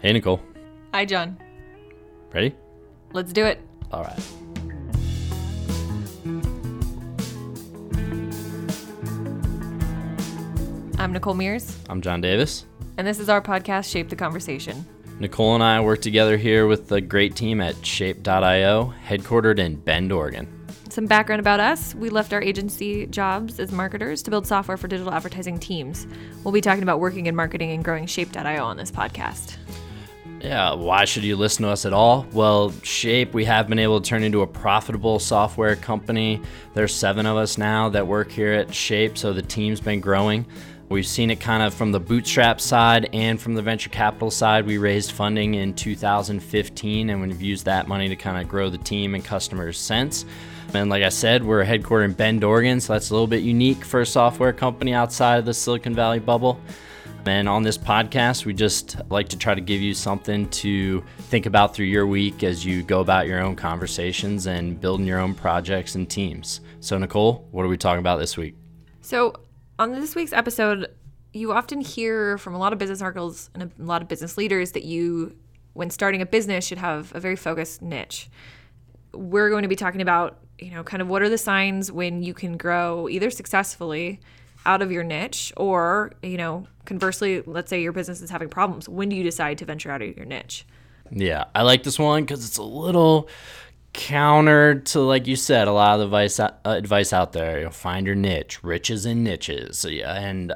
Hey, Nicole. Hi, John. Ready? Let's do it. All right. I'm Nicole Mears, I'm John Davis. and this is our podcast, Shape the Conversation. Nicole and I work together here with the great team at Shape.io, headquartered in Bend, Oregon. Some background about us we left our agency jobs as marketers to build software for digital advertising teams. We'll be talking about working in marketing and growing Shape.io on this podcast. Yeah, why should you listen to us at all? Well, Shape, we have been able to turn into a profitable software company. There's seven of us now that work here at Shape, so the team's been growing. We've seen it kind of from the bootstrap side and from the venture capital side. We raised funding in 2015 and we've used that money to kind of grow the team and customers since. And like I said, we're headquartered in Bend, Oregon, so that's a little bit unique for a software company outside of the Silicon Valley bubble. And on this podcast, we just like to try to give you something to think about through your week as you go about your own conversations and building your own projects and teams. So, Nicole, what are we talking about this week? So, on this week's episode, you often hear from a lot of business articles and a lot of business leaders that you, when starting a business, should have a very focused niche. We're going to be talking about, you know, kind of what are the signs when you can grow either successfully out of your niche or, you know, conversely, let's say your business is having problems. When do you decide to venture out of your niche? Yeah, I like this one because it's a little counter to, like you said, a lot of the advice, uh, advice out there. You find your niche, riches and niches. Yeah, and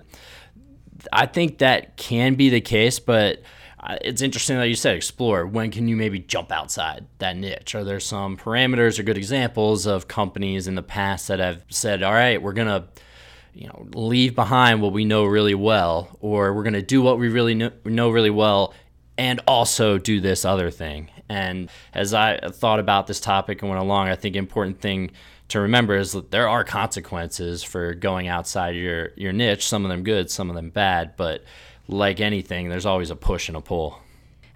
I think that can be the case, but uh, it's interesting that you said explore. When can you maybe jump outside that niche? Are there some parameters or good examples of companies in the past that have said, all right, we're going to you know leave behind what we know really well or we're going to do what we really know, know really well and also do this other thing. And as i thought about this topic and went along i think important thing to remember is that there are consequences for going outside your your niche. Some of them good some of them bad but like anything there's always a push and a pull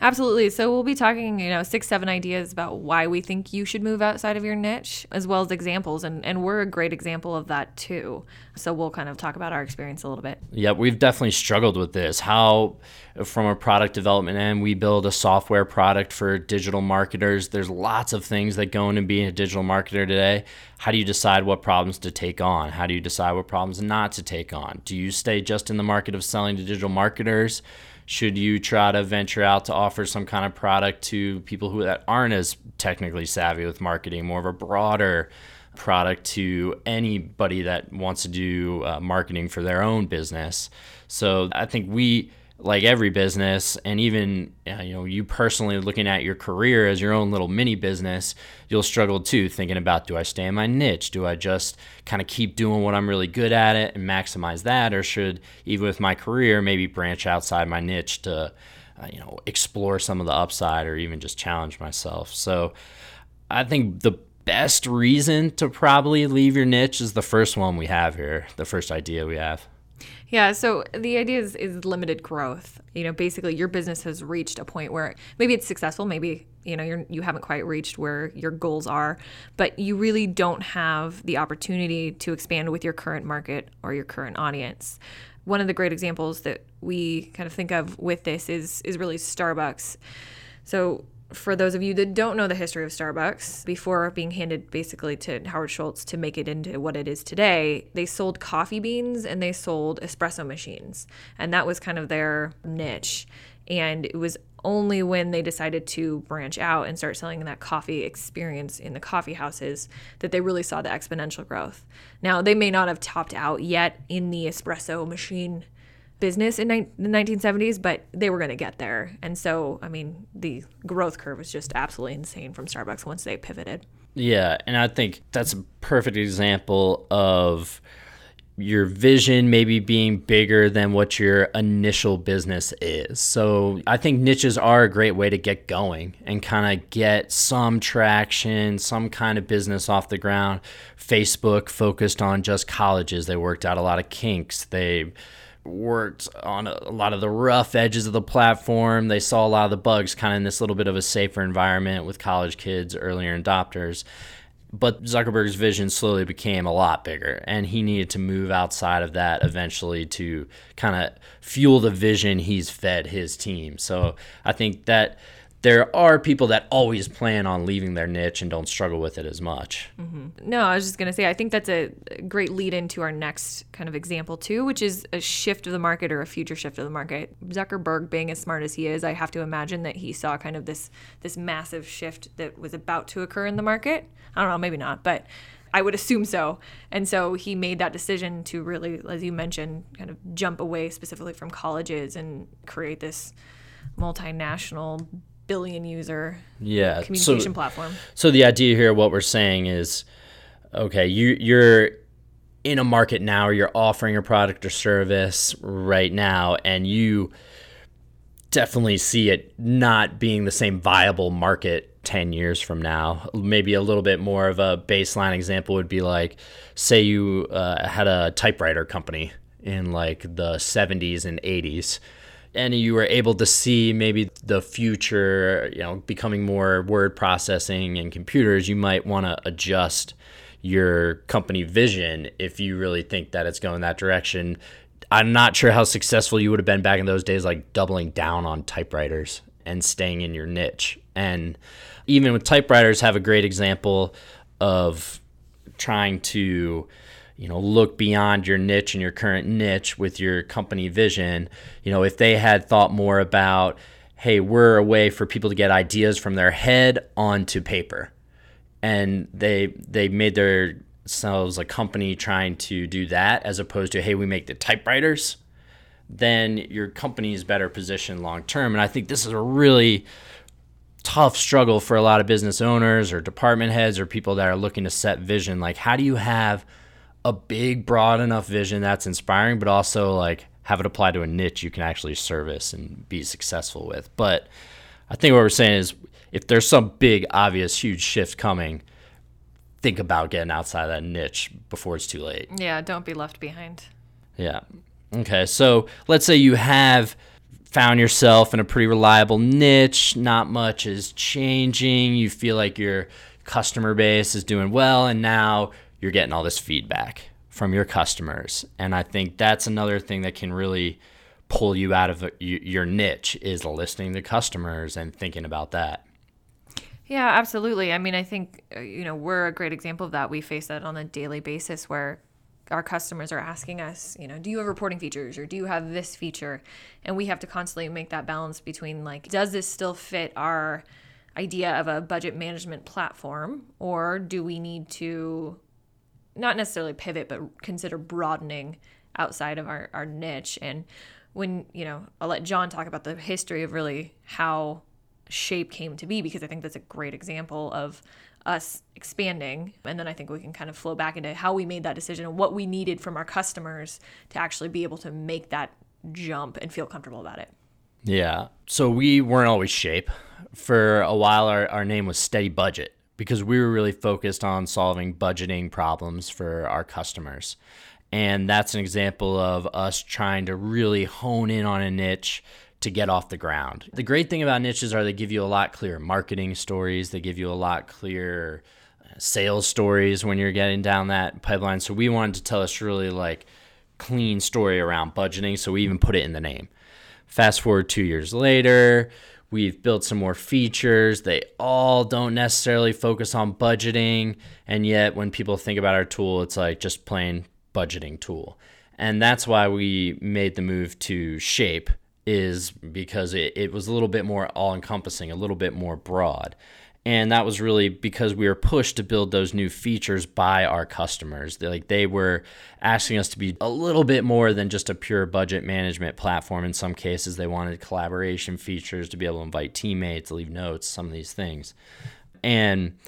Absolutely. So we'll be talking, you know, six, seven ideas about why we think you should move outside of your niche, as well as examples. And, and we're a great example of that too. So we'll kind of talk about our experience a little bit. Yeah, we've definitely struggled with this. How, from a product development end, we build a software product for digital marketers. There's lots of things that go into being a digital marketer today. How do you decide what problems to take on? How do you decide what problems not to take on? Do you stay just in the market of selling to digital marketers? Should you try to venture out to offer some kind of product to people who that aren't as technically savvy with marketing more of a broader product to anybody that wants to do uh, marketing for their own business? So i think we like every business and even uh, you know you personally looking at your career as your own little mini business you'll struggle too thinking about do i stay in my niche? Do i just kind of keep doing what i'm really good at it and maximize that? Or should even with my career maybe branch outside my niche to uh, you know explore some of the upside or even just challenge myself? So i think the best reason to probably leave your niche is the first one we have here the first idea we have yeah, so the idea is, is limited growth. You know, basically your business has reached a point where maybe it's successful, maybe you know you're you haven't quite reached where your goals are, but you really don't have the opportunity to expand with your current market or your current audience. One of the great examples that we kind of think of with this is is really Starbucks. So for those of you that don't know the history of Starbucks, before being handed basically to Howard Schultz to make it into what it is today, they sold coffee beans and they sold espresso machines. And that was kind of their niche. And it was only when they decided to branch out and start selling that coffee experience in the coffee houses that they really saw the exponential growth. Now, they may not have topped out yet in the espresso machine business in ni- the 1970s, but they were going to get there. And so, I mean, the growth curve was just absolutely insane from Starbucks once they pivoted. Yeah, and I think that's a perfect example of your vision maybe being bigger than what your initial business is. So I think niches are a great way to get going and kind of get some traction, some kind of business off the ground. Facebook focused on just colleges. They worked out a lot of kinks. They worked on a, lot of the rough edges of the platform. They saw a lot of the bugs kind of in this little bit of a safer environment with college kids, earlier adopters. But Zuckerberg's vision slowly became a lot bigger, and he needed to move outside of that eventually to kind of fuel the vision he's fed his team. So I think that there are people that always plan on leaving their niche and don't struggle with it as much. Mm-hmm. No, I was just going to say, I think that's a great lead into our next kind of example, too, which is a shift of the market or a future shift of the market. Zuckerberg, being as smart as he is, I have to imagine that he saw kind of this, this massive shift that was about to occur in the market. I don't know, maybe not, but I would assume so. And so he made that decision to really, as you mentioned, kind of jump away specifically from colleges and create this multinational billion user yeah communication so, platform. So the idea here, what we're saying is, okay, you you're in a market now, or you're offering a product or service right now, and you definitely see it not being the same viable market 10 years from now. Maybe a little bit more of a baseline example would be like, say you uh, had a typewriter company in like the 70s and 80s and you were able to see maybe the future, you know, becoming more word processing and computers, you might want to adjust your company vision if you really think that it's going that direction. I'm not sure how successful you would have been back in those days, like doubling down on typewriters and staying in your niche. And even with typewriters, have a great example of trying to you know look beyond your niche and your current niche with your company vision. You know if they had thought more about hey we're a way for people to get ideas from their head onto paper. And they they made themselves a company trying to do that as opposed to hey we make the typewriters then your company is better positioned long term. And i think this is a really tough struggle for a lot of business owners or department heads or people that are looking to set vision. Like how do you have a big, broad enough vision that's inspiring, but also like have it apply to a niche you can actually service and be successful with. But I think what we're saying is if there's some big, obvious, huge shift coming, think about getting outside of that niche before it's too late. Yeah, don't be left behind. Yeah. Okay. So let's say you have found yourself in a pretty reliable niche, not much is changing, you feel like your customer base is doing well, and now you're getting all this feedback from your customers. And I think that's another thing that can really pull you out of your niche is listening to customers and thinking about that. Yeah, absolutely. I mean, I think uh, you know, we're a great example of that. We face that on a daily basis where our customers are asking us, you know, do you have reporting features or do you have this feature? And we have to constantly make that balance between like does this still fit our idea of a budget management platform or do we need to not necessarily pivot, but consider broadening outside of our, our niche. And when, you know, I'll let John talk about the history of really how shape came to be, because I think that's a great example of us expanding. And then I think we can kind of flow back into how we made that decision and what we needed from our customers to actually be able to make that jump and feel comfortable about it. Yeah. So we weren't always shape. For a while, our, our name was Steady Budget because we were really focused on solving budgeting problems for our customers. And that's an example of us trying to really hone in on a niche to get off the ground. The great thing about niches are they give you a lot clearer marketing stories, they give you a lot clearer uh, sales stories when you're getting down that pipeline. So we wanted to tell us really like clean story around budgeting, so we even put it in the name. Fast forward 2 years later, We've built some more features. They all don't necessarily focus on budgeting. And yet, when people think about our tool, it's like just plain budgeting tool. And that's why we made the move to Shape, is because it, it was a little bit more all encompassing, a little bit more broad. And that was really because we were pushed to build those new features by our customers. They, like they were asking us to be a little bit more than just a pure budget management platform. In some cases, they wanted collaboration features to be able to invite teammates, leave notes, some of these things. And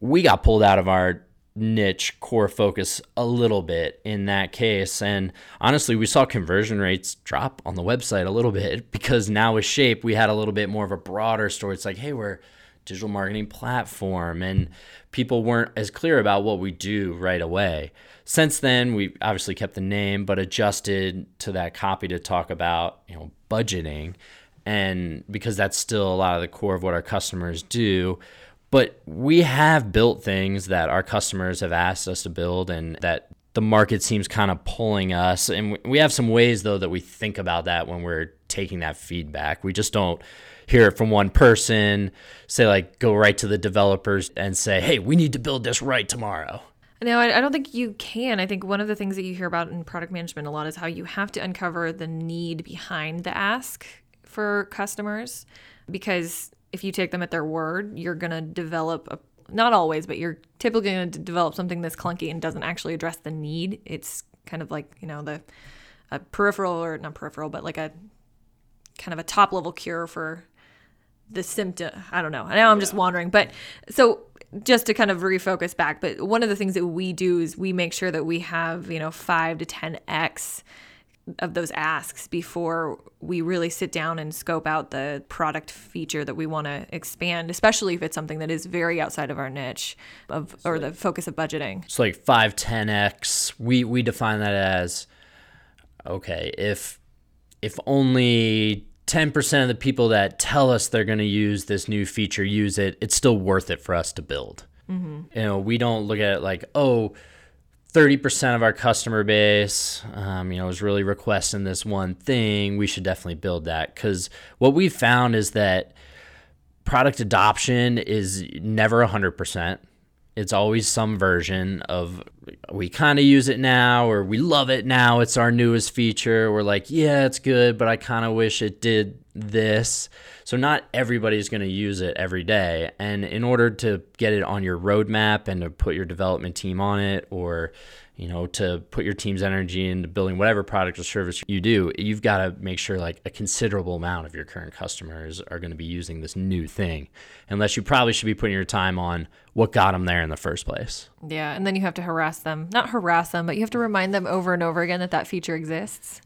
we got pulled out of our niche core focus a little bit in that case. And honestly, we saw conversion rates drop on the website a little bit because now with Shape, we had a little bit more of a broader story. It's like, hey, we're digital marketing platform and people weren't as clear about what we do right away. Since then, we obviously kept the name but adjusted to that copy to talk about, you know, budgeting and because that's still a lot of the core of what our customers do, But we have built things that our customers have asked us to build and that the market seems kind of pulling us. And we have some ways, though, that we think about that when we're taking that feedback. We just don't hear it from one person, say, like, go right to the developers and say, hey, we need to build this right tomorrow. No, I, I don't think you can. I think one of the things that you hear about in product management a lot is how you have to uncover the need behind the ask for customers because if you take them at their word, you're going to develop a not always, but you're typically going to develop something that's clunky and doesn't actually address the need. It's kind of like, you know, the a peripheral or not peripheral, but like a kind of a top level cure for the symptom. I don't know. Now I'm just wandering. But so just to kind of refocus back, but one of the things that we do is we make sure that we have, you know, five to 10x of those asks before we really sit down and scope out the product feature that we want to expand, especially if it's something that is very outside of our niche of or the focus of budgeting. It's like 5 10x. We we define that as okay, if if only 10% of the people that tell us they're going to use this new feature use it, it's still worth it for us to build. Mm-hmm. You know, we don't look at it like, oh, 30% of our customer base, um, you know, is really requesting this one thing. We should definitely build that because what we've found is that product adoption is never 100% it's always some version of we kind of use it now or we love it now it's our newest feature. We're like yeah it's good but i kind of wish it did this. So not everybody's going to use it every day and in order to get it on your roadmap and to put your development team on it or you know, to put your team's energy into building whatever product or service you do, you've got to make sure like a considerable amount of your current customers are going to be using this new thing. Unless you probably should be putting your time on what got them there in the first place. Yeah, and then you have to harass them. Not harass them, but you have to remind them over and over again that that feature exists.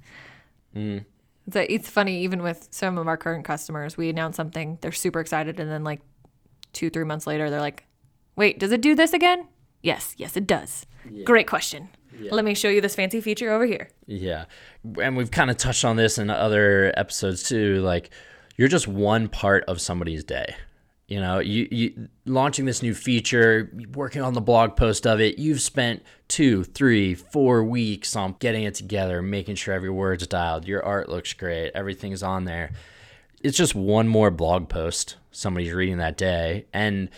Mm. It's, it's funny, even with some of our current customers, we announce something, they're super excited, and then like two, three months later, they're like, wait, does it do this again? Yes, yes, it does. Yeah. Great question. Yeah. Let me show you this fancy feature over here. Yeah. And we've kind of touched on this in other episodes too. Like, you're just one part of somebody's day. You know, you, you launching this new feature, working on the blog post of it, you've spent two, three, four weeks on getting it together, making sure every word's dialed, your art looks great, everything's on there. It's just one more blog post somebody's reading that day. And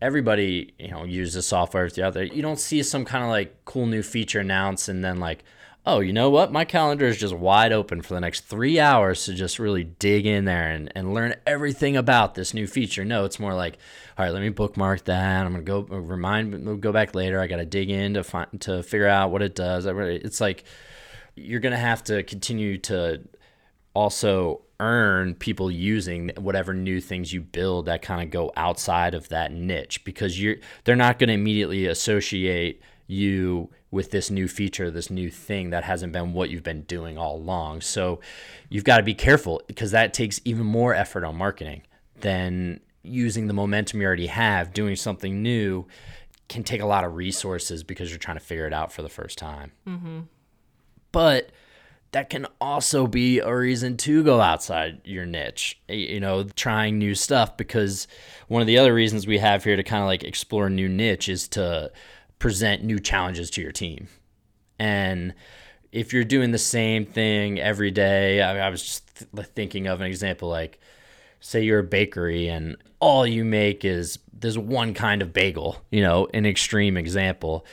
everybody you know uses software throughout there. You don't see some kind of like cool new feature announced and then like, oh, you know what? My calendar is just wide open for the next three hours to just really dig in there and, and learn everything about this new feature. No, it's more like, all right, let me bookmark that. I'm gonna go uh, remind, go back later. I got to dig in to find to figure out what it does. It's like you're gonna have to continue to also earn people using whatever new things you build that kind of go outside of that niche because you're they're not going to immediately associate you with this new feature this new thing that hasn't been what you've been doing all along. So you've got to be careful because that takes even more effort on marketing than using the momentum you already have. Doing something new can take a lot of resources because you're trying to figure it out for the first time. Mm-hmm. but that can also be a reason to go outside your niche, you know, trying new stuff. Because one of the other reasons we have here to kind of like explore new niche is to present new challenges to your team. And if you're doing the same thing every day, I, mean, I was just th- thinking of an example like, say you're a bakery and all you make is this one kind of bagel, you know, an extreme example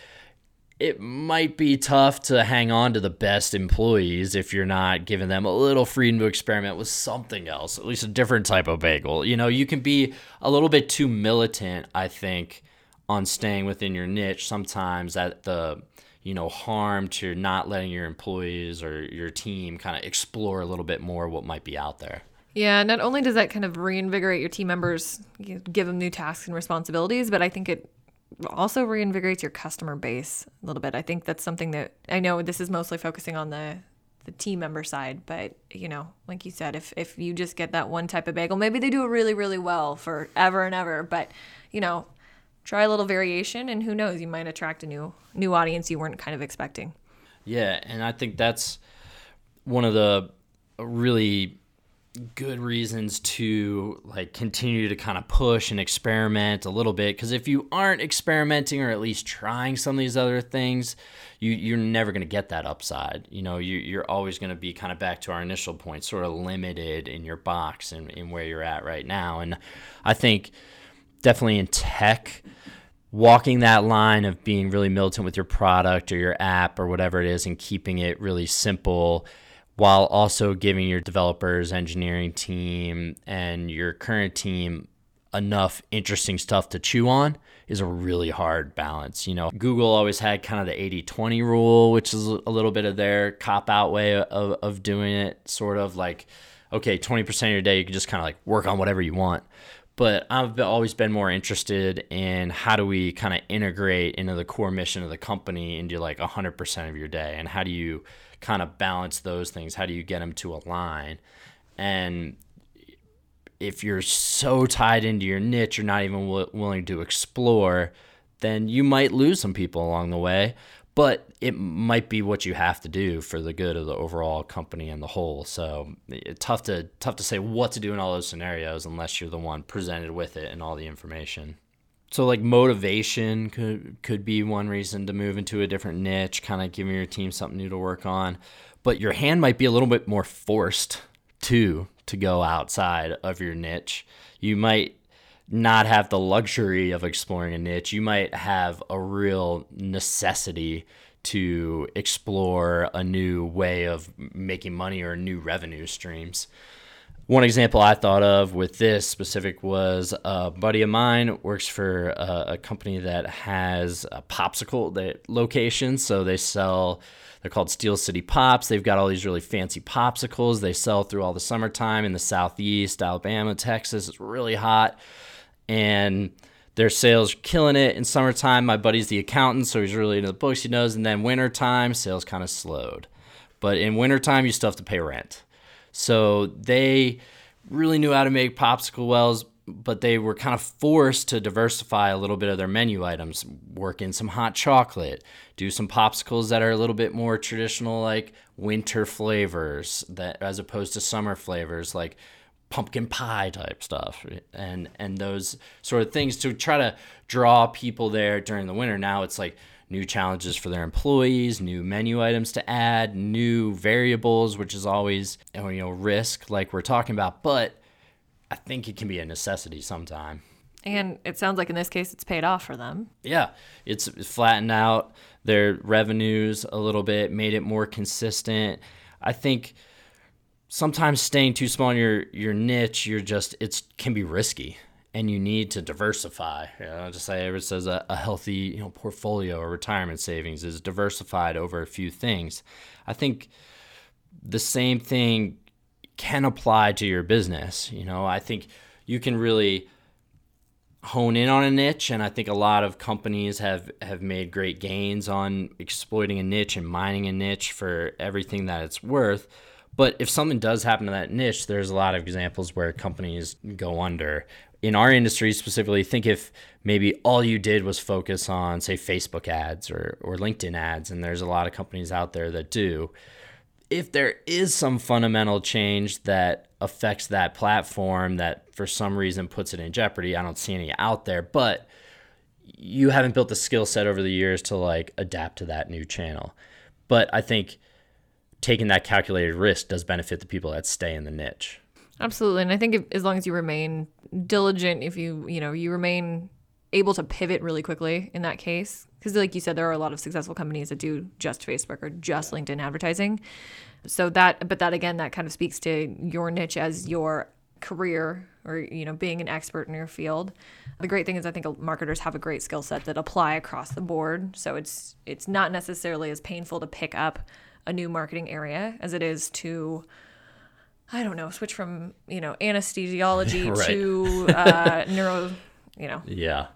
it might be tough to hang on to the best employees if you're not giving them a little freedom to experiment with something else, at least a different type of bagel. You know, you can be a little bit too militant, I think, on staying within your niche sometimes at the you know harm to not letting your employees or your team kind of explore a little bit more what might be out there. Yeah, not only does that kind of reinvigorate your team members, give them new tasks and responsibilities, but I think it also reinvigorates your customer base a little bit. I think that's something that I know this is mostly focusing on the the team member side, but you know, like you said, if if you just get that one type of bagel, maybe they do it really really well for ever and ever, but you know, try a little variation and who knows, you might attract a new new audience you weren't kind of expecting. Yeah, and I think that's one of the really good reasons to like continue to kind of push and experiment a little bit because if you aren't experimenting or at least trying some of these other things you you're never going to get that upside. You know you, you're always going to be kind of back to our initial point sort of limited in your box and in where you're at right now. And i think definitely in tech walking that line of being really militant with your product or your app or whatever it is and keeping it really simple while also giving your developers, engineering team, and your current team enough interesting stuff to chew on is a really hard balance. You know, Google always had kind of the 80 20 rule, which is a little bit of their cop out way of, of doing it, sort of like, okay, 20% of your day, you can just kind of like work on whatever you want. But I've always been more interested in how do we kind of integrate into the core mission of the company into like 100% of your day and how do you kind of balance those things? How do you get them to align? And if you're so tied into your niche, you're not even w- willing to explore, then you might lose some people along the way. But it might be what you have to do for the good of the overall company and the whole. So it's tough to tough to say what to do in all those scenarios unless you're the one presented with it and all the information so like motivation could could be one reason to move into a different niche, kind of giving your team something new to work on. But your hand might be a little bit more forced too to go outside of your niche. You might not have the luxury of exploring a niche. You might have a real necessity to explore a new way of making money or new revenue streams. One example I thought of with this specific was a buddy of mine works for a, a company that has a popsicle that location. So they sell, they're called Steel City Pops. They've got all these really fancy popsicles. They sell through all the summertime in the Southeast, Alabama, Texas. It's really hot. And their sales are killing it in summertime. My buddy's the accountant, so he's really into the books. He knows. And then wintertime, sales kind of slowed. But in wintertime, you still have to pay rent. So they really knew how to make popsicle wells, but they were kind of forced to diversify a little bit of their menu items, work in some hot chocolate, do some popsicles that are a little bit more traditional, like winter flavors, that as opposed to summer flavors, like pumpkin pie type stuff, and and those sort of things to try to draw people there during the winter. Now it's like new challenges for their employees, new menu items to add, new variables, which is always you know risk like we're talking about, but I think it can be a necessity sometime. And it sounds like in this case it's paid off for them. Yeah, it's flattened out their revenues a little bit, made it more consistent. I think sometimes staying too small in your your niche, you're just it's can be risky and you need to diversify. You know, just say it says a, a healthy you know portfolio or retirement savings is diversified over a few things. I think the same thing can apply to your business. You know, I think you can really hone in on a niche and I think a lot of companies have have made great gains on exploiting a niche and mining a niche for everything that it's worth. But if something does happen to that niche, there's a lot of examples where companies go under in our industry specifically, think if maybe all you did was focus on, say, Facebook ads or, or LinkedIn ads, and there's a lot of companies out there that do. If there is some fundamental change that affects that platform that for some reason puts it in jeopardy, I don't see any out there, but you haven't built the skill set over the years to like adapt to that new channel. But I think taking that calculated risk does benefit the people that stay in the niche. Absolutely. And I think if, as long as you remain diligent, if you, you know, you remain able to pivot really quickly in that case, because like you said, there are a lot of successful companies that do just Facebook or just LinkedIn advertising. So that, but that again, that kind of speaks to your niche as your career or you know being an expert in your field the great thing is i think marketers have a great skill set that apply across the board so it's it's not necessarily as painful to pick up a new marketing area as it is to I don't know, switch from, you know, anesthesiology right. to uh, neuro, you know. Yeah.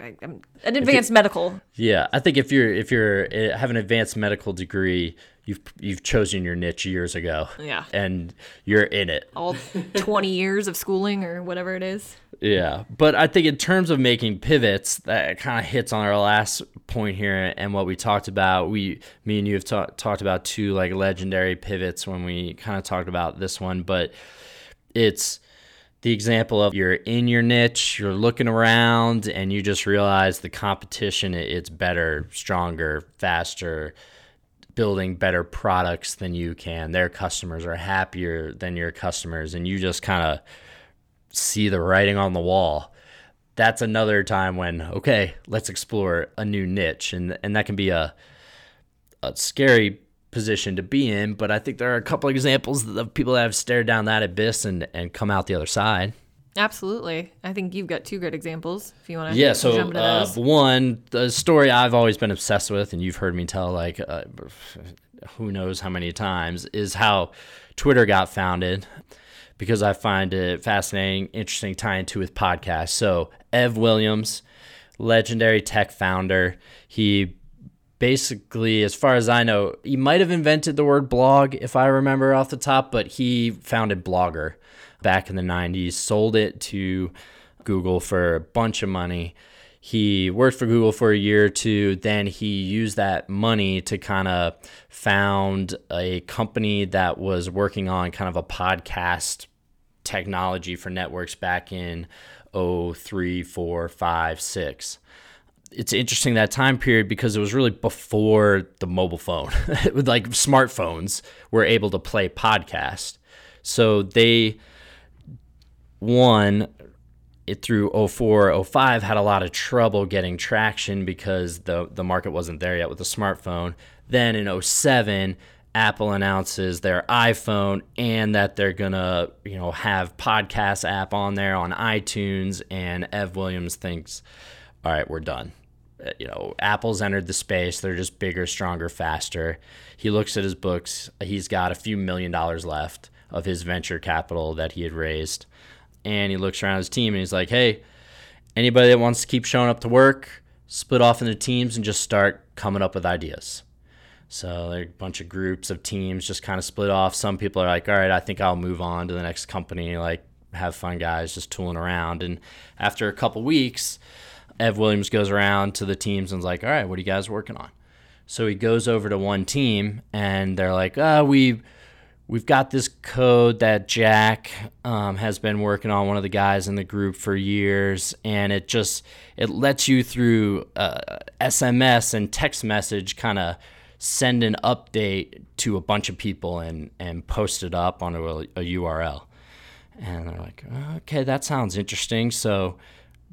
I, an advanced medical. Yeah, I think if you're if you're eh, have an advanced medical degree, you've you've chosen your niche years ago. Yeah. And you're in it. All 20 years of schooling or whatever it is. Yeah. But I think in terms of making pivots, that kind of hits on our last point here and what we talked about. We me and you have ta- talked about two like legendary pivots when we kind of talked about this one, but it's the example of you're in your niche, you're looking around, and you just realize the competition it's better, stronger, faster, building better products than you can. Their customers are happier than your customers, and you just kind of see the writing on the wall. That's another time when okay, let's explore a new niche, and and that can be a a scary position to be in. But I think there are a couple examples of people that have stared down that abyss and and come out the other side. Absolutely. I think you've got two great examples if you want to Yeah, so uh, those. one, the story I've always been obsessed with, and you've heard me tell like uh, who knows how many times, is how Twitter got founded because I find it fascinating, interesting, tie into with podcasts. So Ev Williams, legendary tech founder, he basically, as far as I know, he might have invented the word blog if I remember off the top, but he founded Blogger back in the 90s, sold it to Google for a bunch of money. He worked for Google for a year or two. Then he used that money to kind of found a company that was working on kind of a podcast technology for networks back in 03, 4, 5, 6 it's interesting that time period because it was really before the mobile phone like smartphones were able to play podcast so they one it through 04 05 had a lot of trouble getting traction because the the market wasn't there yet with the smartphone. Then in 07 apple announces their iphone and that they're gonna you know have podcast app on there on itunes and ev williams thinks all right we're done. Uh, you know apple's entered the space. They're just bigger stronger faster. He looks at his books. He's got a few million dollars left of his venture capital that he had raised and he looks around his team and he's like, "Hey, anybody that wants to keep showing up to work, split off into teams and just start coming up with ideas." So there are a bunch of groups of teams just kind of split off. Some people are like, "All right, I think I'll move on to the next company." Like, have fun, guys, just tooling around. And after a couple weeks, Ev Williams goes around to the teams and's like, "All right, what are you guys working on?" So he goes over to one team and they're like, "Ah, we." We've got this code that Jack um, has been working on, one of the guys in the group for years, and it just it lets you through uh, SMS and text message kind of send an update to a bunch of people and and post it up on a, a URL. And they're like, okay, that sounds interesting. So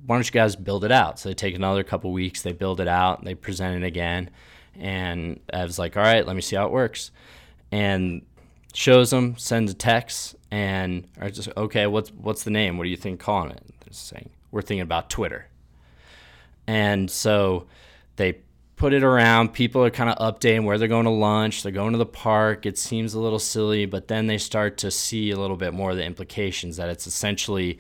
why don't you guys build it out? So they take another couple weeks, they build it out, they present it again, and I was like, all right, let me see how it works. And shows them, sends a text, and are just okay. What's what's the name? What do you think calling it? They're saying we're thinking about Twitter, and so they put it around. People are kind of updating where they're going to lunch. They're going to the park. It seems a little silly, but then they start to see a little bit more of the implications that it's essentially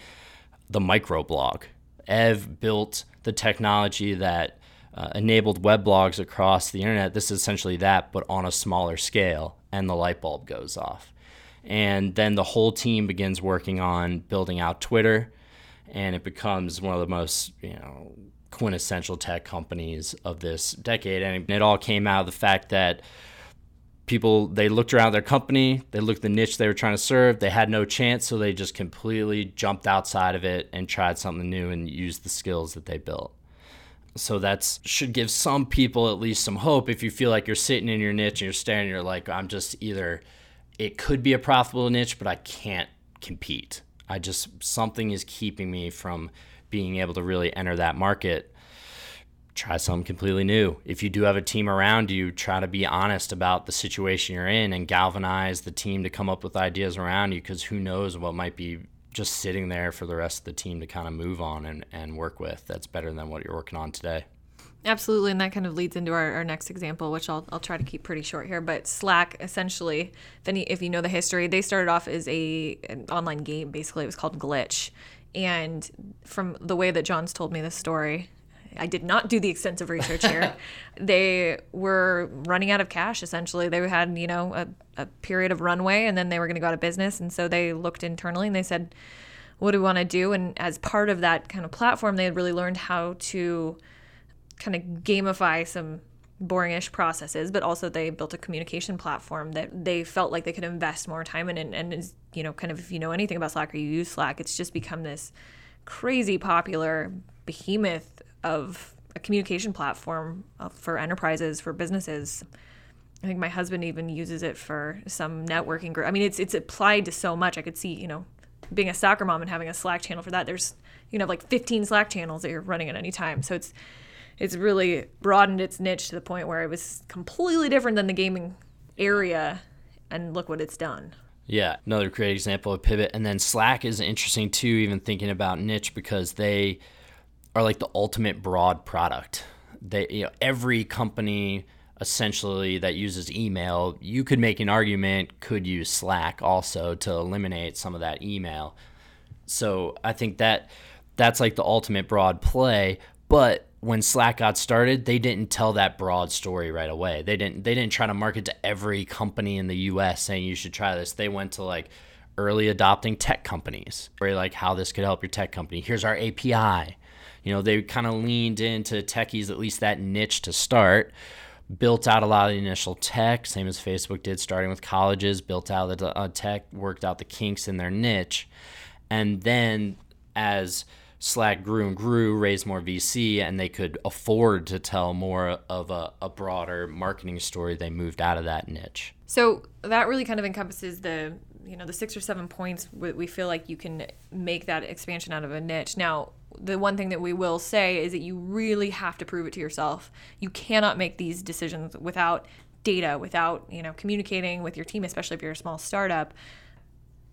the microblog. Ev built the technology that uh, enabled web blogs across the internet. This is essentially that, but on a smaller scale, and the light bulb goes off. And then the whole team begins working on building out Twitter, and it becomes one of the most, you know, quintessential tech companies of this decade. And it all came out of the fact that people they looked around their company, they looked the niche they were trying to serve, they had no chance, so they just completely jumped outside of it and tried something new and used the skills that they built. So that's should give some people at least some hope if you feel like you're sitting in your niche and you're staring, you're like, I'm just either it could be a profitable niche, but I can't compete. I just something is keeping me from being able to really enter that market. Try something completely new. If you do have a team around you, try to be honest about the situation you're in and galvanize the team to come up with ideas around you because who knows what might be just sitting there for the rest of the team to kind of move on and, and work with. That's better than what you're working on today. Absolutely, and that kind of leads into our, our next example, which I'll, I'll try to keep pretty short here. But Slack, essentially, then if you know the history, they started off as a an online game. Basically, it was called Glitch, and from the way that John's told me this story, I did not do the extensive research here. they were running out of cash essentially. They had, you know, a, a period of runway and then they were going to go out of business. And so they looked internally and they said, what do we want to do? And as part of that kind of platform, they had really learned how to kind of gamify some boringish processes, but also they built a communication platform that they felt like they could invest more time in. And, and is, you know, kind of if you know anything about Slack or you use Slack, it's just become this crazy popular behemoth of a communication platform uh, for enterprises, for businesses. I think my husband even uses it for some networking group. I mean, it's it's applied to so much. I could see, you know, being a soccer mom and having a Slack channel for that. There's you know like 15 Slack channels that you're running at any time. So it's it's really broadened its niche to the point where it was completely different than the gaming area and look what it's done. Yeah, another great example of pivot. And then Slack is interesting too, even thinking about niche because they are like the ultimate broad product. They, you know, every company essentially that uses email, you could make an argument could use Slack also to eliminate some of that email. So I think that that's like the ultimate broad play. But when Slack got started, they didn't tell that broad story right away. They didn't they didn't try to market to every company in the US saying you should try this. They went to like early adopting tech companies, where like how this could help your tech company. Here's our API. You know, they kind of leaned into techies, at least that niche to start, built out a lot of the initial tech, same as Facebook did, starting with colleges, built out the uh, tech, worked out the kinks in their niche. And then as Slack grew and grew, raised more VC, and they could afford to tell more of a, a, broader marketing story. They moved out of that niche. So that really kind of encompasses the you know the six or seven points we feel like you can make that expansion out of a niche. Now, the one thing that we will say is that you really have to prove it to yourself. You cannot make these decisions without data, without you know communicating with your team, especially if you're a small startup.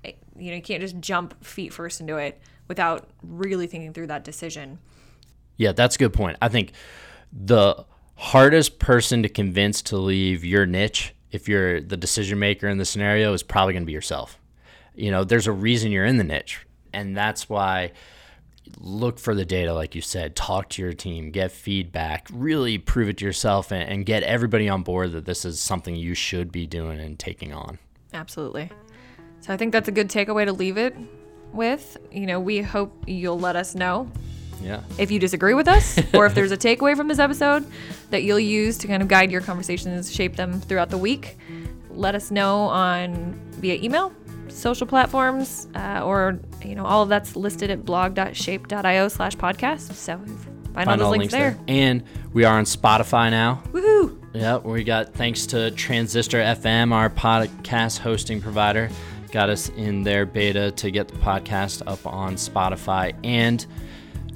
You know, you can't just jump feet first into it without really thinking through that decision. Yeah, that's a good point. I think the hardest person to convince to leave your niche if you're the decision maker in the scenario is probably going to be yourself. You know, there's a reason you're in the niche, and that's why look for the data like you said talk to your team get feedback really prove it to yourself and, and get everybody on board that this is something you should be doing and taking on absolutely so i think that's a good takeaway to leave it with. You know, we hope you'll let us know yeah. If you disagree with us, or if there's a takeaway from this episode that you'll use to kind of guide your conversations, shape them throughout the week, let us know on via email, social platforms, uh, or you know all of that's listed at blog.shape.io slash podcast. So find, find all those links, links there. there. And we are on Spotify now. Woohoo! Yep, we got thanks to Transistor FM, our podcast hosting provider got us in their beta to get the podcast up on Spotify, and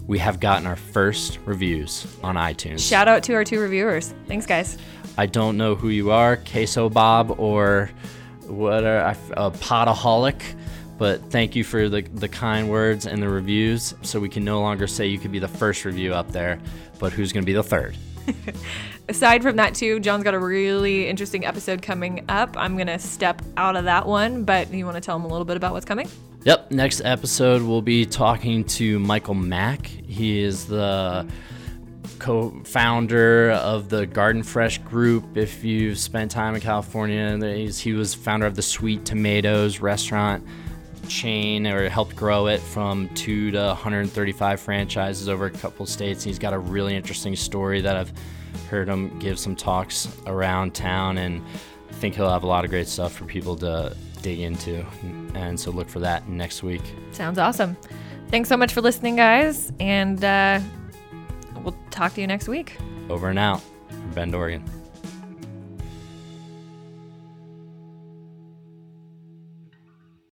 we have gotten our first reviews on iTunes. Shout out to our two reviewers. Thanks, guys. I don't know who you are, Queso Bob or what are a potaholic, but thank you for the, the kind words and the reviews. So we can no longer say you could be the first review up there, but who's going to be the third? aside from that, too, John's got a really interesting episode coming up. I'm going to step out of that one, but you want to tell him a little bit about what's coming? Yep. Next episode, we'll be talking to Michael Mack. He is the co founder of the Garden Fresh Group. If you've spent time in California, he was founder of the Sweet Tomatoes restaurant chain or helped grow it from two to 135 franchises over a couple states. He's got a really interesting story that I've heard him give some talks around town, and I think he'll have a lot of great stuff for people to dig into. And so look for that next week. Sounds awesome. Thanks so much for listening, guys, and uh, we'll talk to you next week. Over and out. Bend, Oregon.